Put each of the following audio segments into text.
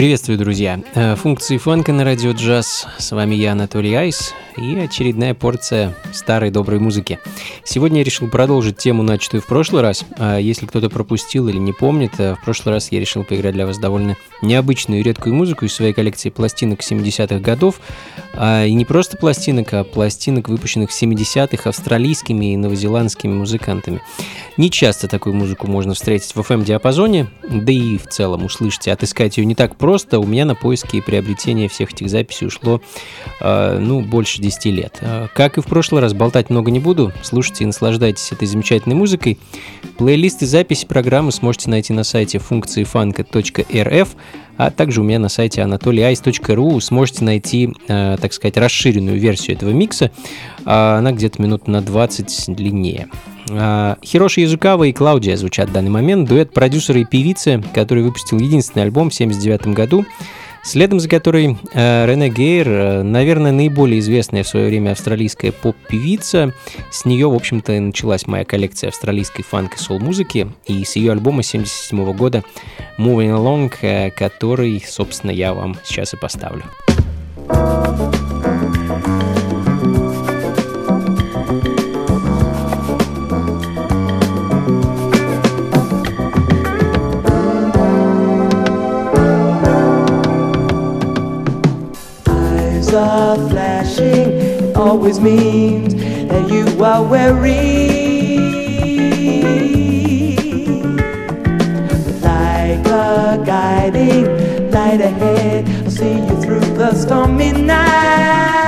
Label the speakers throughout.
Speaker 1: Приветствую, друзья! Э, функции фанка на радио джаз. С вами я, Анатолий Айс, и очередная порция старой доброй музыки. Сегодня я решил продолжить тему, начатую в прошлый раз. А если кто-то пропустил или не помнит, э, в прошлый раз я решил поиграть для вас довольно необычную и редкую музыку из своей коллекции пластинок 70-х годов. А, и не просто пластинок, а пластинок, выпущенных в 70-х австралийскими и новозеландскими музыкантами. Не часто такую музыку можно встретить в FM-диапазоне, да и в целом услышите, отыскать ее не так просто. У меня на поиски и приобретение всех этих записей ушло, э, ну, больше 10 лет. Э, как и в прошлый раз, болтать много не буду. Слушайте и наслаждайтесь этой замечательной музыкой. Плейлисты записи программы сможете найти на сайте функции фанка.рф, а также у меня на сайте anatolyice.ru сможете найти, э, так сказать, расширенную версию этого микса. Э, она где-то минут на 20 длиннее. А, Хироши Язукава и Клаудия звучат в данный момент. Дуэт продюсера и певицы, который выпустил единственный альбом в 1979 году. Следом за которой э, Рене Гейр, э, наверное, наиболее известная в свое время австралийская поп-певица. С нее, в общем-то, началась моя коллекция австралийской фанк и сол-музыки. И с ее альбома 1977 года Moving Along, э, который, собственно, я вам сейчас и поставлю.
Speaker 2: Always means that you are weary. Like a guiding light ahead, I'll see you through the stormy night.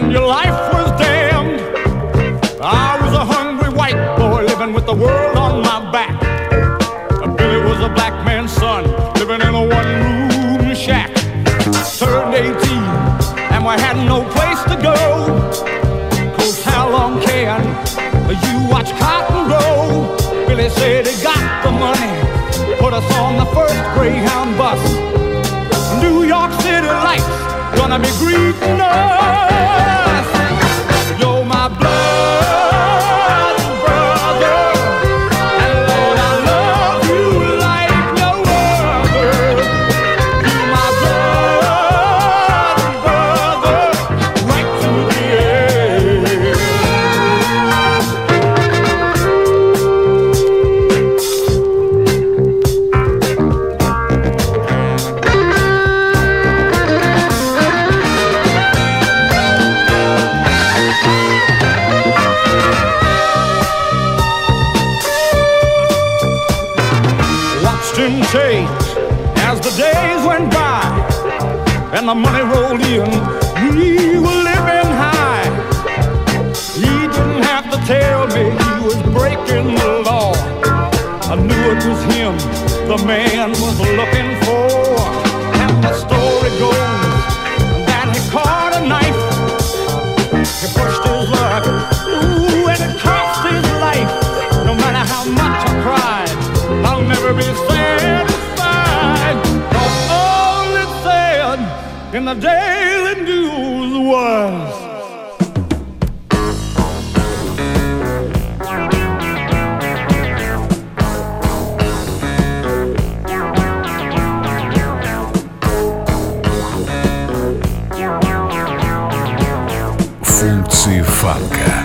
Speaker 3: and
Speaker 4: your life was damned. I was a hungry white boy living with the world on my back. Billy was a black man's son living in a one room shack. Turned 18 and we had no place to go. Cause how long can you watch cotton grow? Billy said he got the money, put us on the first Greyhound bus gonna be greatness. the money rolled in. We were living high. He didn't have to tell me he was breaking the law. I knew it was him the man was looking for. And the story goes that he caught a knife. He pushed his luck. Ooh, and it cost his life. No matter how much I cried, I'll never be. the daily news was.
Speaker 5: фанка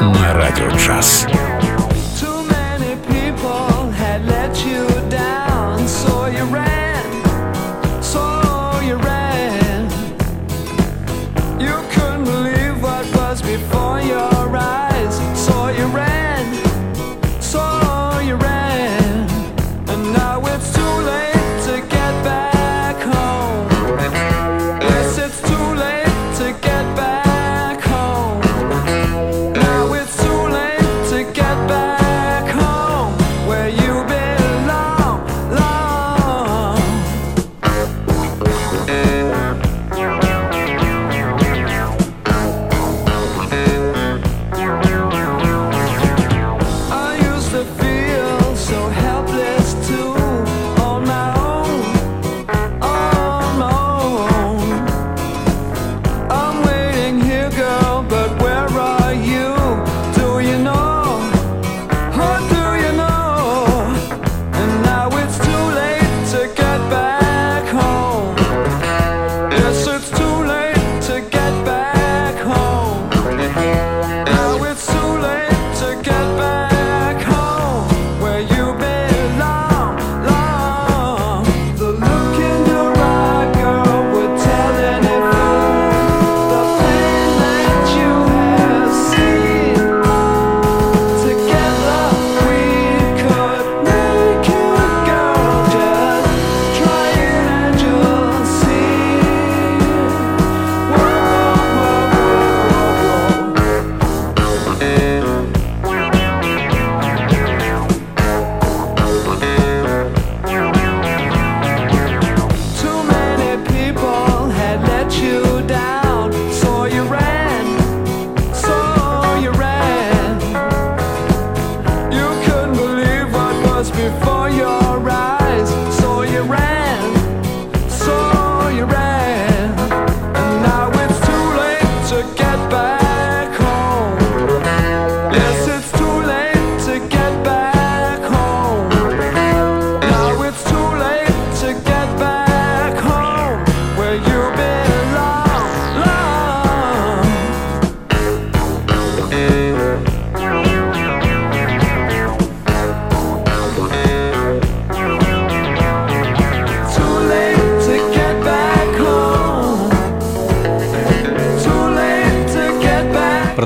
Speaker 5: на радио джаз.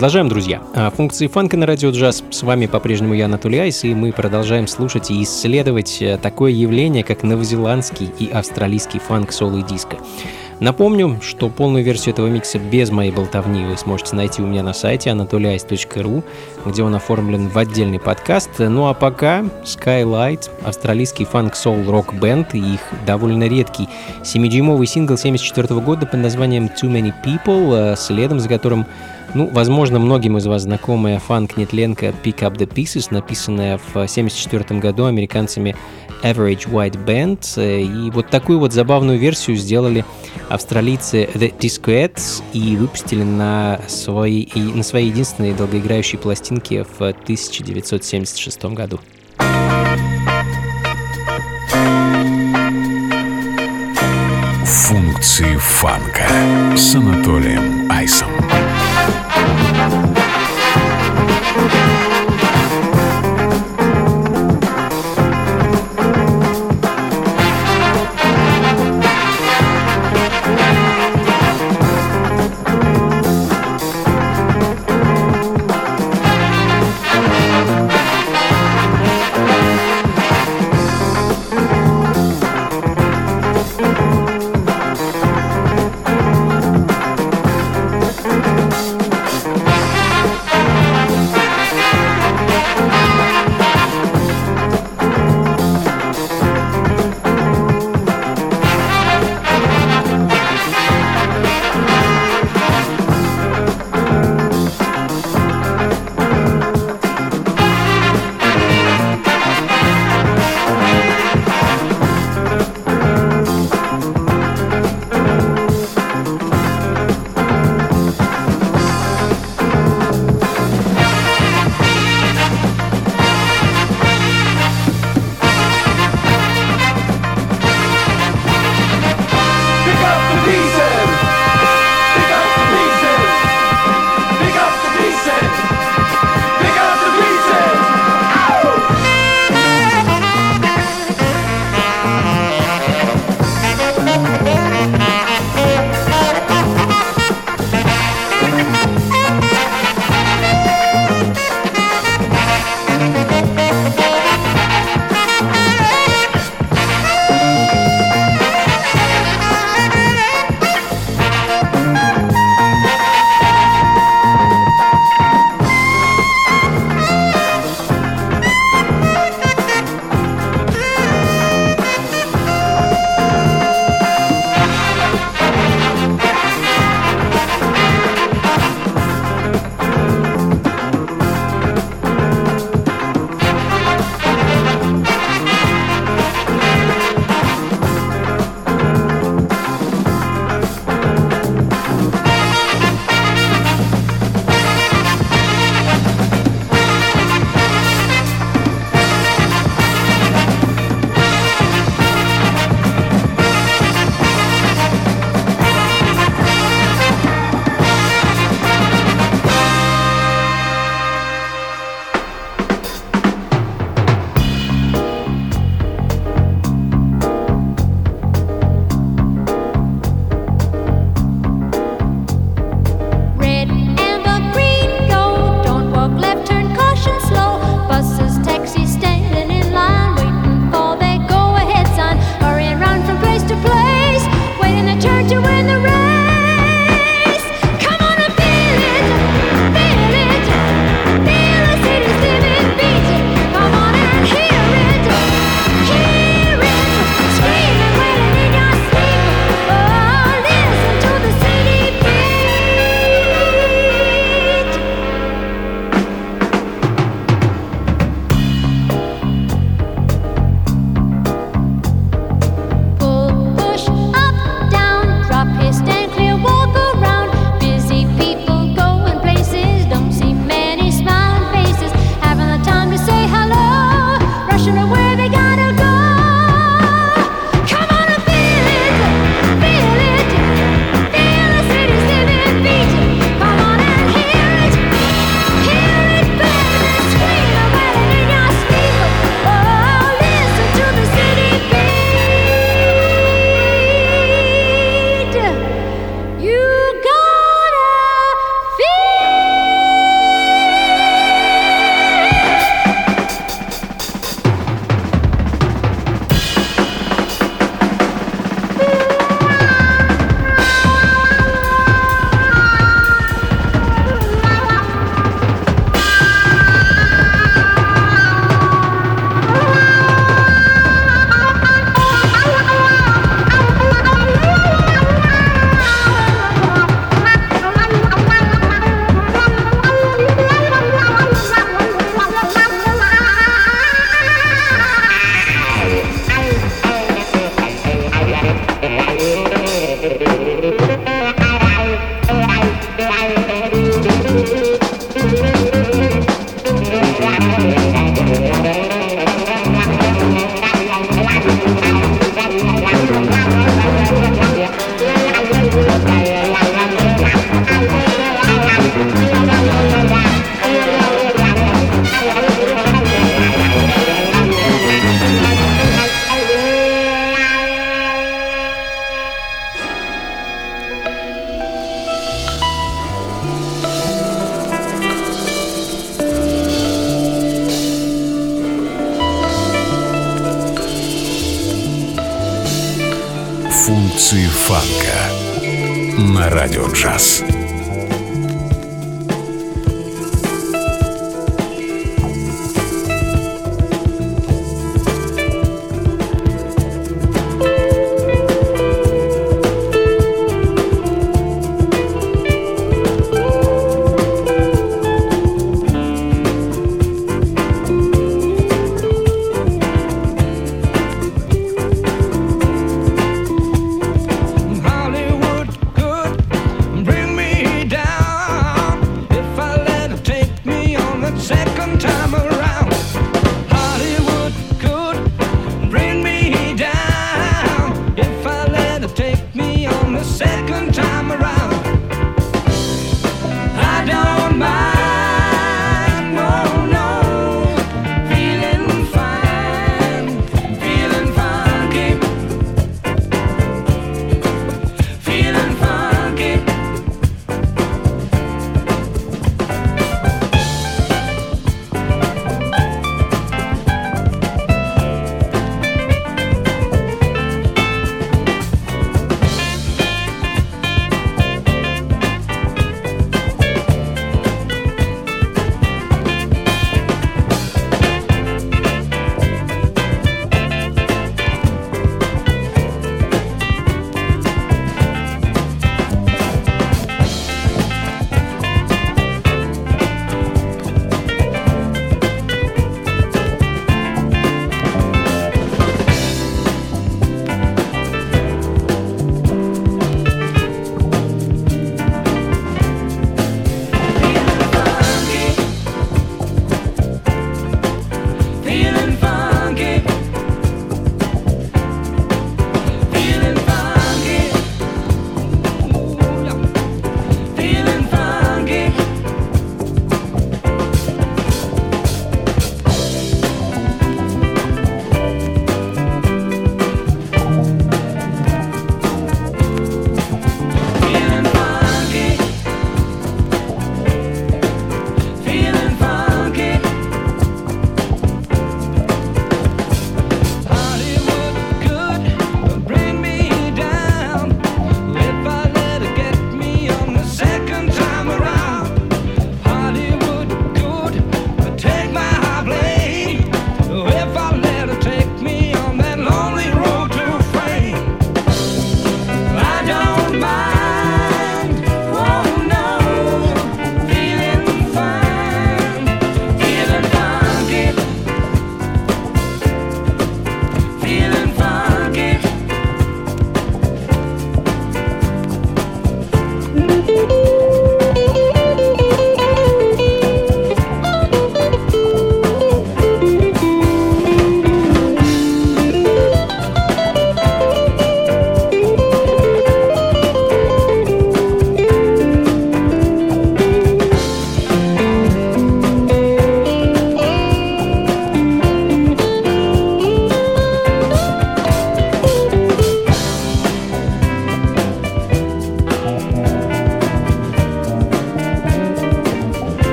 Speaker 1: Продолжаем, друзья. А, Функции фанка на радио джаз. С вами по-прежнему я, Анатолий Айс, и мы продолжаем слушать и исследовать э, такое явление, как новозеландский и австралийский фанк, соло и диско. Напомню, что полную версию этого микса без моей болтовни вы сможете найти у меня на сайте anatolyice.ru, где он оформлен в отдельный подкаст. Ну а пока Skylight, австралийский фанк-сол-рок бенд и их довольно редкий 7-дюймовый сингл 74 года под названием Too Many People, э, следом за которым ну, возможно, многим из вас знакомая фанк-нетленка Pick Up The Pieces, написанная в 1974 году американцами Average White Band. Э, И вот такую вот забавную версию сделали австралийцы The Discoettes и выпустили на своей, на своей единственной долгоиграющей пластинке в 1976 году.
Speaker 5: Функции фанка с Анатолием Айсом.
Speaker 2: Too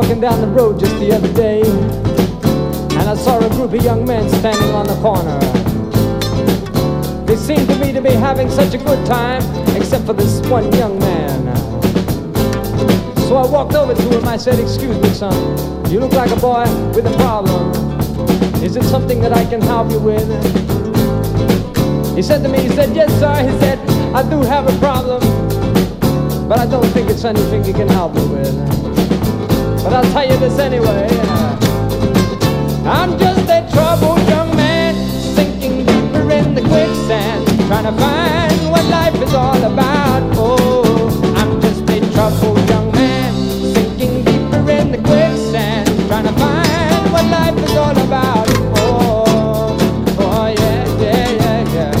Speaker 6: walking down the road just the other day, and I saw a group of young men standing on the corner. They seemed to me to be having such a good time, except for this one young man. So I walked over to him. I said, Excuse me, son. You look like a boy with a problem. Is it something that I can help you with? He said to me, He said, Yes, sir. He said, I do have a problem, but I don't think it's anything you can help me with. But I'll tell you this anyway. I'm just a troubled young man, sinking deeper in the quicksand, trying to find what life is all about. Oh, I'm just a troubled young man, sinking deeper in the quicksand, trying to find what life is all about. Oh, oh yeah, yeah, yeah, yeah.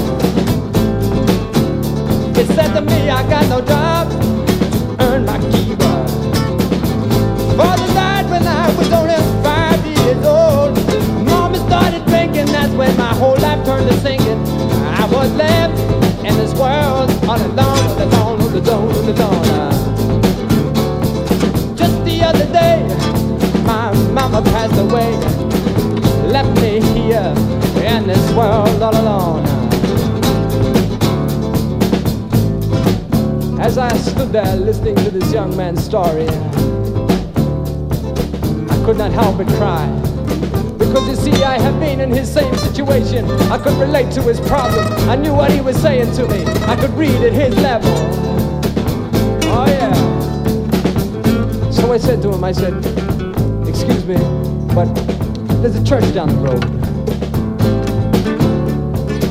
Speaker 6: Said to me, I got no I left in this world all alone, all alone, all alone, all alone. Just the other day, my mama passed away, left me here in this world all alone. As I stood there listening to this young man's story, I could not help but cry. See, I have been in his same situation. I could relate to his problem. I knew what he was saying to me. I could read at his level. Oh, yeah. So I said to him, I said, Excuse me, but there's a church down the road.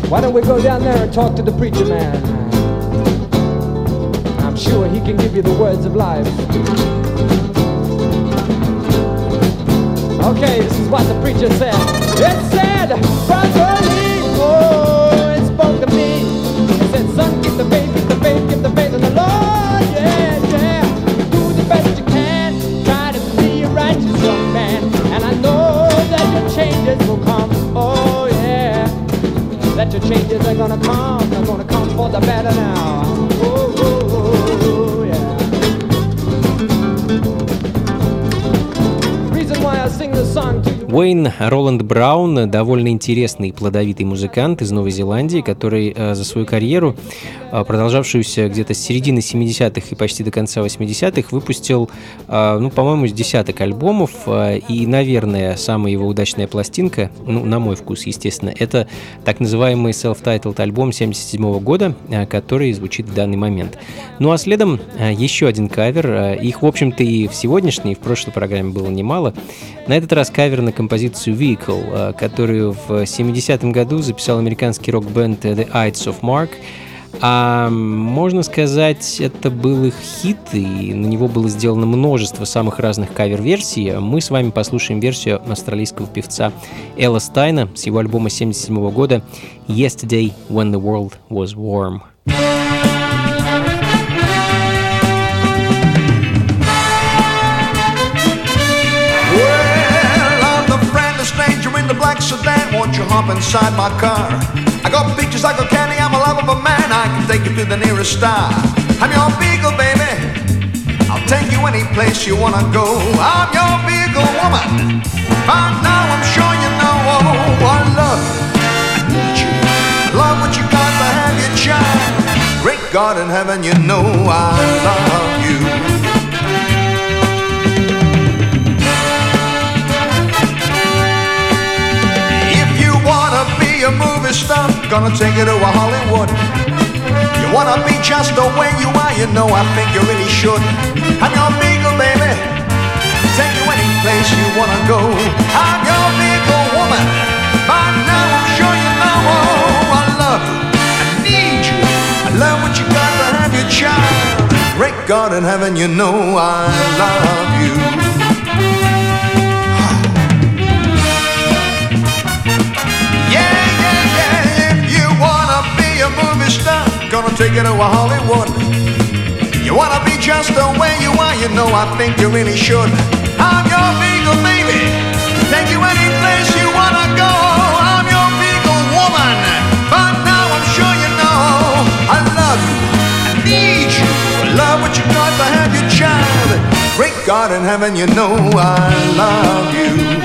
Speaker 6: Why don't we go down there and talk to the preacher man? I'm sure he can give you the words of life. Okay, this is what the preacher said. It said,
Speaker 1: Уэйн Роланд Браун довольно интересный и плодовитый музыкант из Новой Зеландии, который э, за свою карьеру, э, продолжавшуюся где-то с середины 70-х и почти до конца 80-х, выпустил, э, ну, по-моему, с десяток альбомов, и, наверное, самая его удачная пластинка, ну, на мой вкус, естественно, это так называемый self-titled альбом 77 года, который звучит в данный момент. Ну, а следом еще один кавер, их, в общем-то, и в сегодняшней, и в прошлой программе было немало, на этот раз кавер на композицию Vehicle, э, которую в 70-м году записал американский рок-бенд The Ides of Mark. А можно сказать, это был их хит, и на него было сделано множество самых разных кавер-версий. Мы с вами послушаем версию австралийского певца Элла Стайна с его альбома 77 года «Yesterday When the World Was Warm».
Speaker 7: Won't you hop inside my car? I got peaches, I got candy, I'm a love of a man. I can take you to the nearest star. I'm your beagle, baby. I'll take you any place you wanna go. I'm your beagle woman. By now I'm sure you know. Oh, I love. You. I love what you got to have your child. Great God in heaven, you know I love you. Gonna take you to a Hollywood. You wanna be just the way you are, you know I think you really should. I'm your beagle, baby. Take you any place you wanna go. I'm your beagle woman. By now I'm sure you know. Oh, I love you. I need you. I love what you got to have your child. Great God in heaven, you know I love you. A movie star, gonna take you to a Hollywood. You wanna be just the way you are, you know I think you really should. I'm your beagle, baby. Take you any place you wanna go. I'm your beagle woman. But now I'm sure you know I love you. I need you. I love what you got to have your child. Great God in heaven, you know I love you.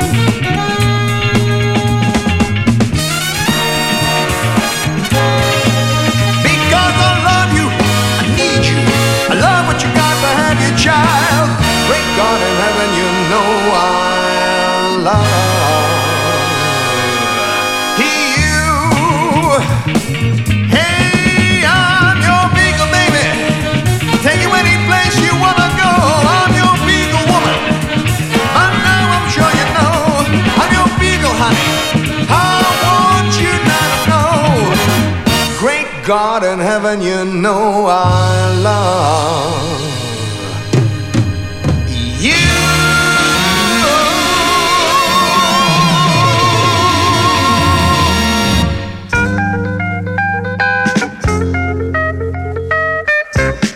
Speaker 7: I love what you got to have your child. Great God in heaven, you know I love you. Hey, I'm your beagle, baby. Take you any place you wanna go. I'm your beagle woman. I'm sure you know. I'm your beagle, honey. God in heaven, you know I love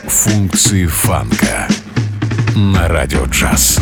Speaker 5: Функции фанка на радио джаз.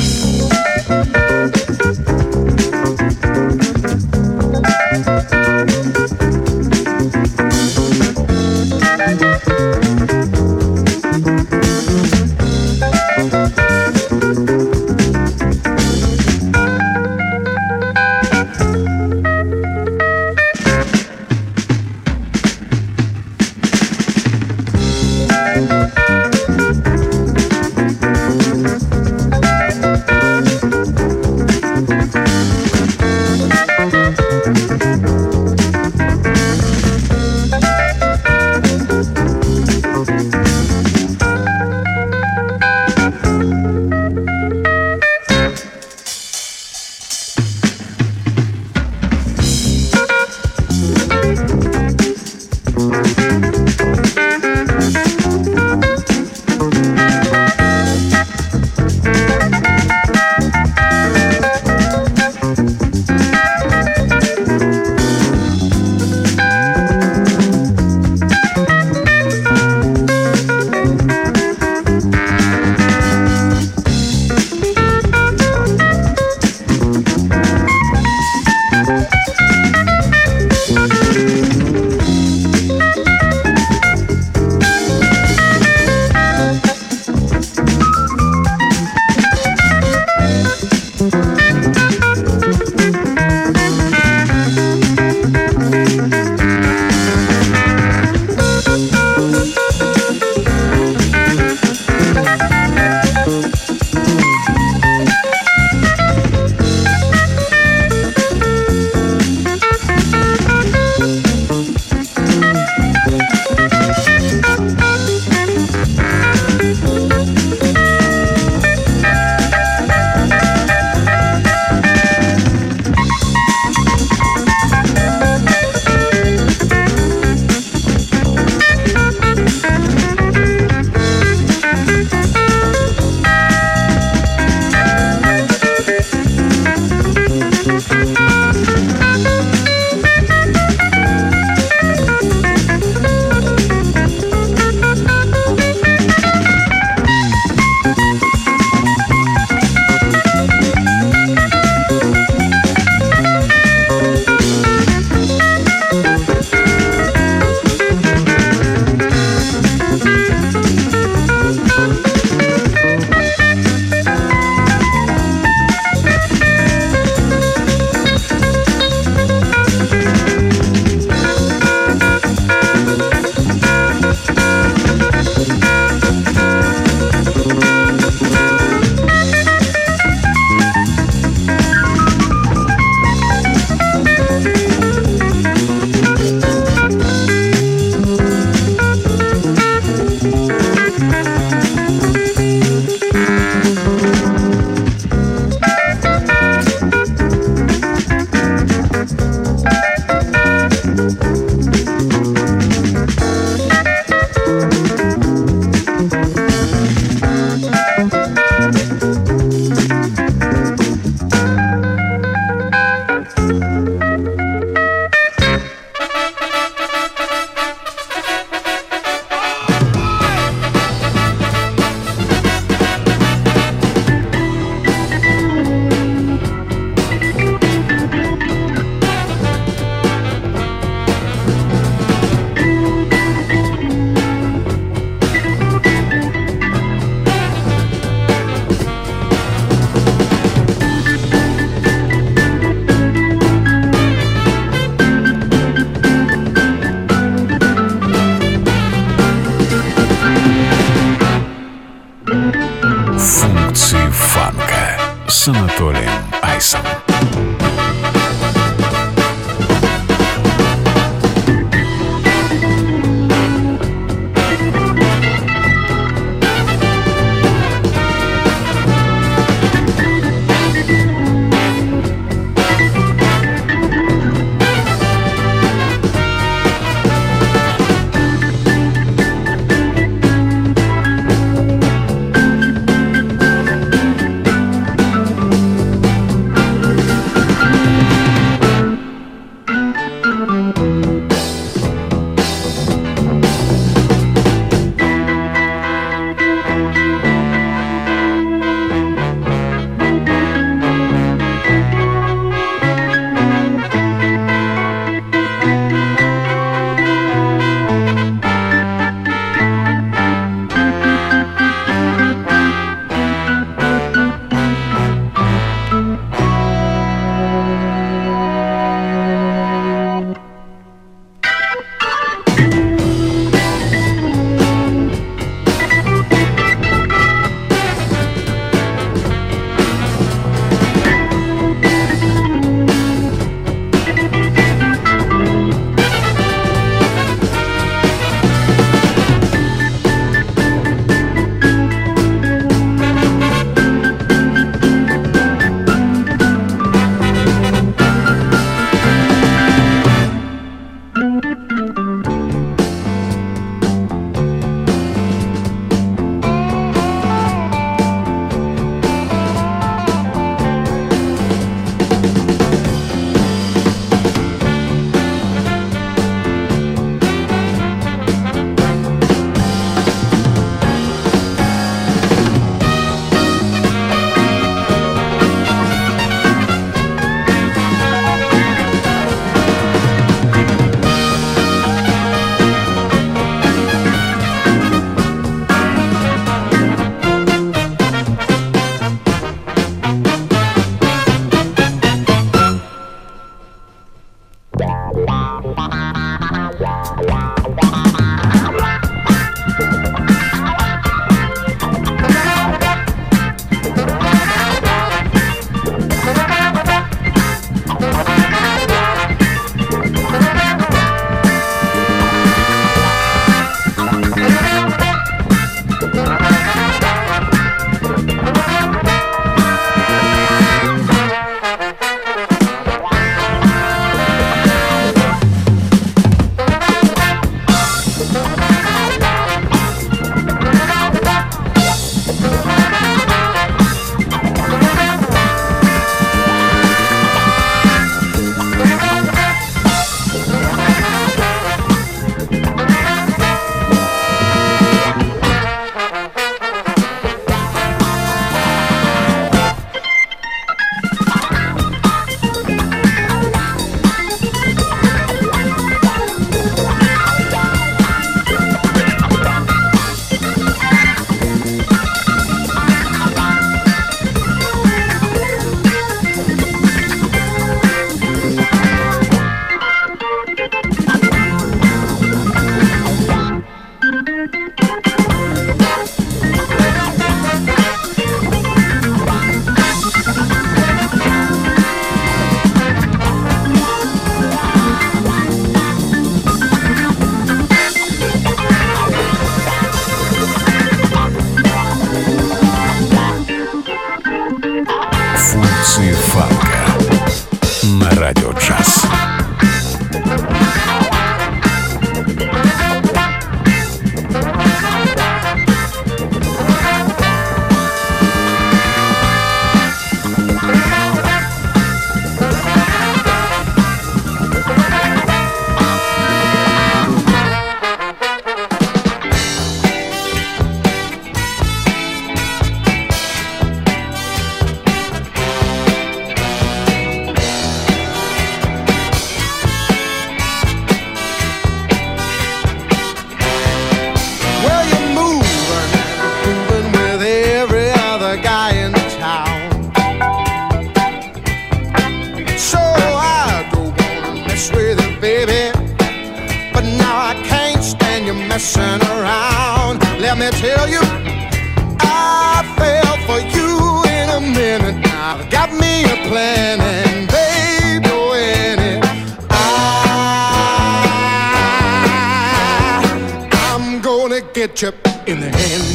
Speaker 7: In
Speaker 8: the end.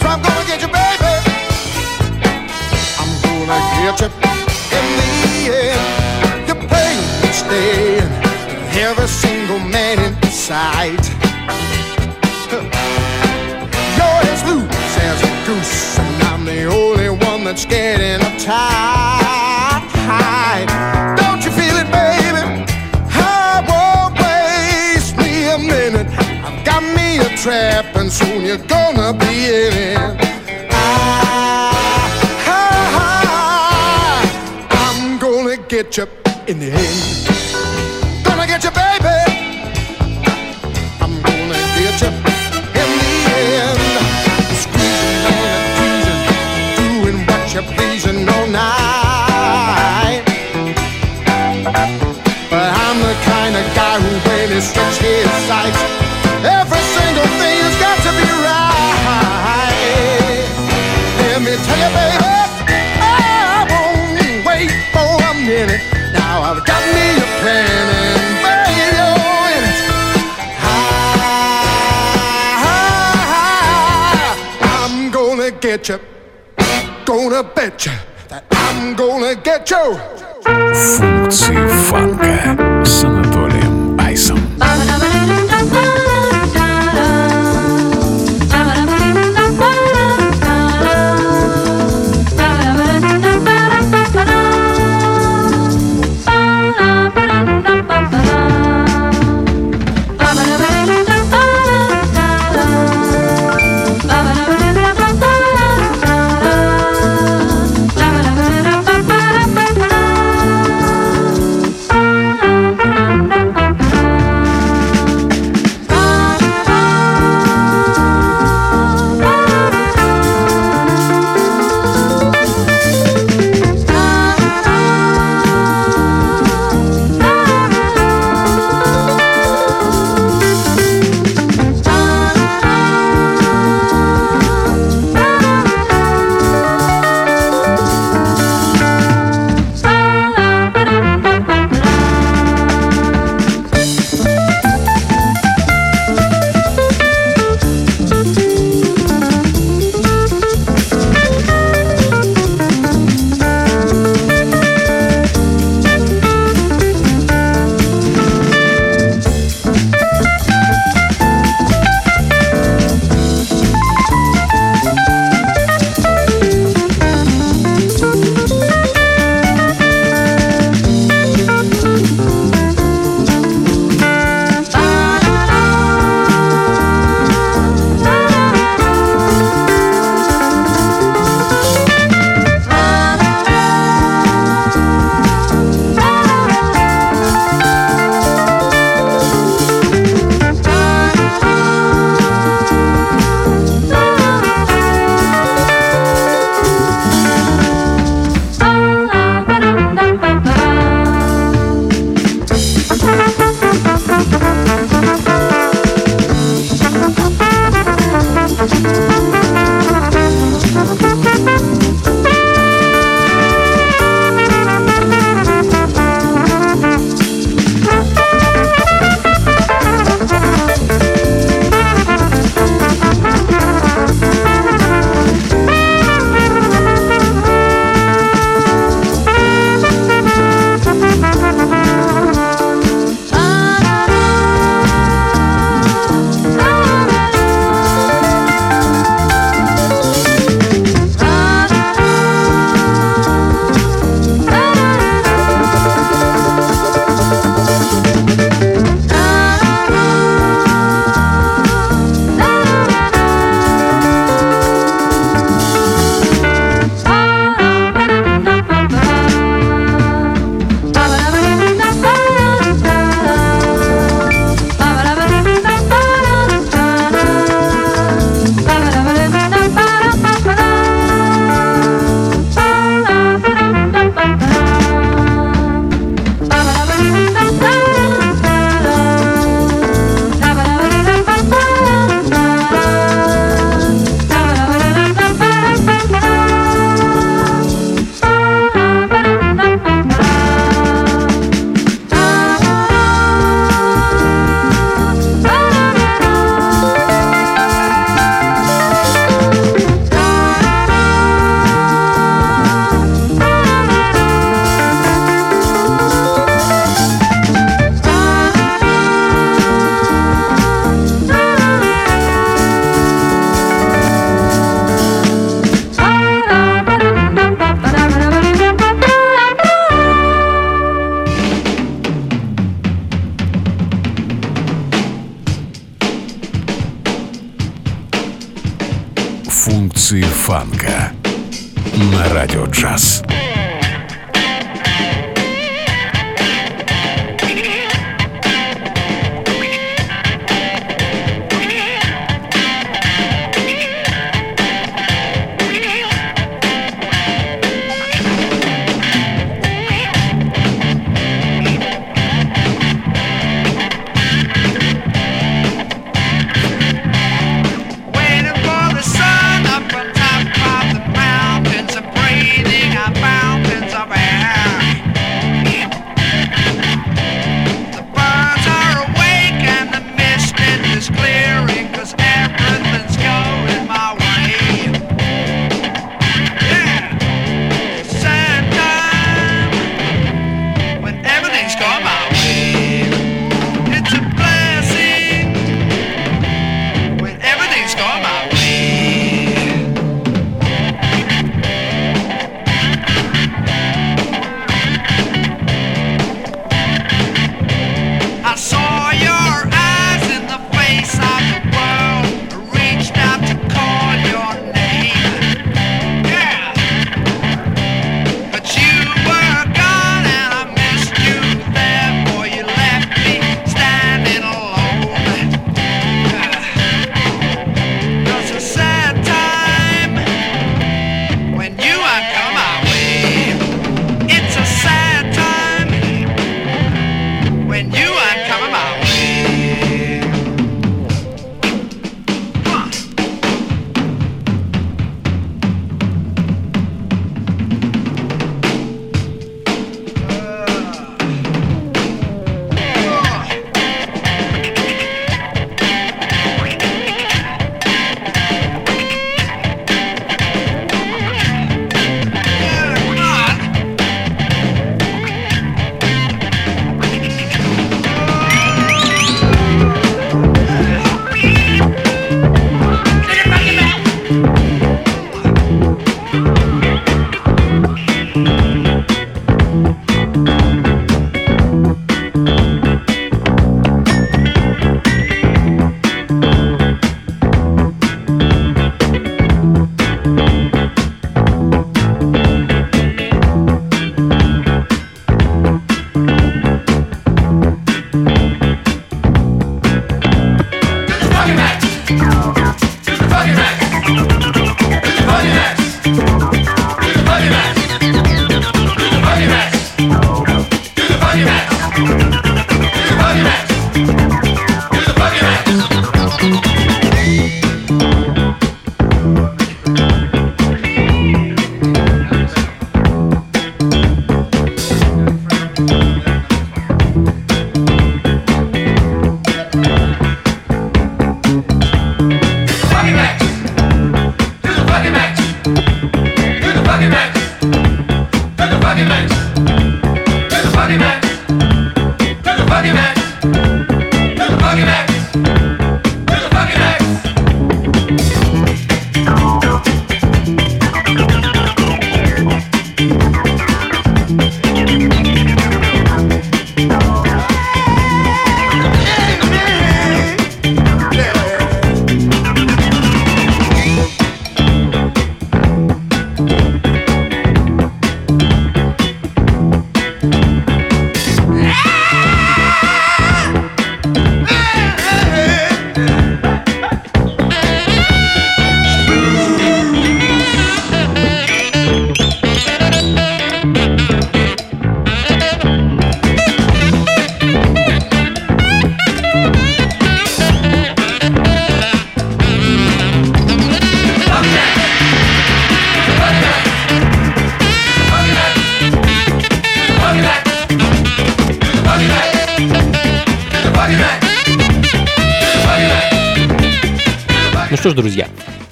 Speaker 8: So I'm gonna get you, baby. I'm gonna get you in the end. Your pain is staying. Every single man in sight. You're as loose as a goose, and I'm the only one that's getting uptight. Gonna be in it. I, I'm gonna get you in the end. gonna bet you that I'm gonna get you.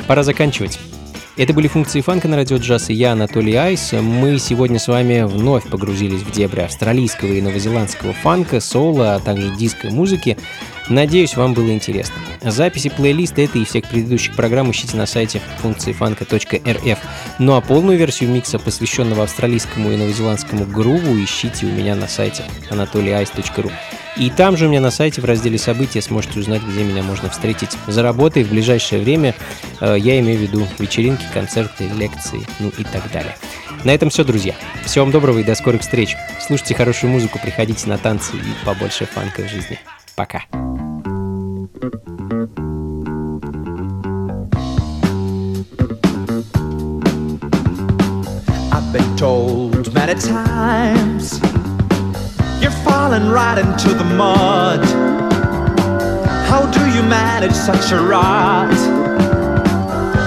Speaker 1: Пора заканчивать. Это были функции фанка на радио джаз и я, Анатолий Айс. Мы сегодня с вами вновь погрузились в дебри австралийского и новозеландского фанка, соло, а также диско музыки. Надеюсь, вам было интересно. Записи плейлиста этой и всех предыдущих программ ищите на сайте функции фанка.рф. Ну а полную версию микса, посвященного австралийскому и новозеландскому груву, ищите у меня на сайте anatolyice.ru. И там же у меня на сайте в разделе «События» сможете узнать, где меня можно встретить за работой в ближайшее время. Э, Я имею в виду вечеринки, концерты, лекции, ну и так далее. На этом все, друзья. Всего вам доброго и до скорых встреч. Слушайте хорошую музыку, приходите на танцы и побольше фанка в жизни. Пока.
Speaker 9: I've told many times you're falling right into the mud. How do you manage such a rot?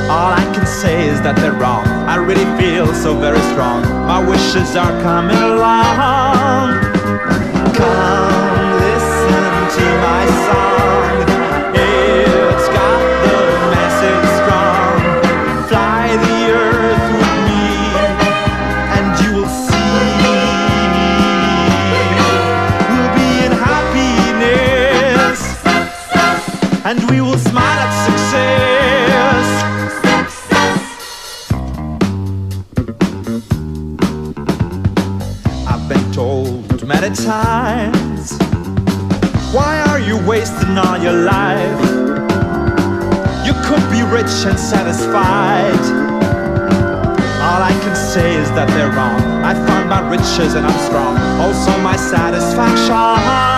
Speaker 9: All I can say is that they're wrong. I really feel so very strong. My wishes are coming along. Come that they're wrong. I found my riches and I'm strong. Also my satisfaction.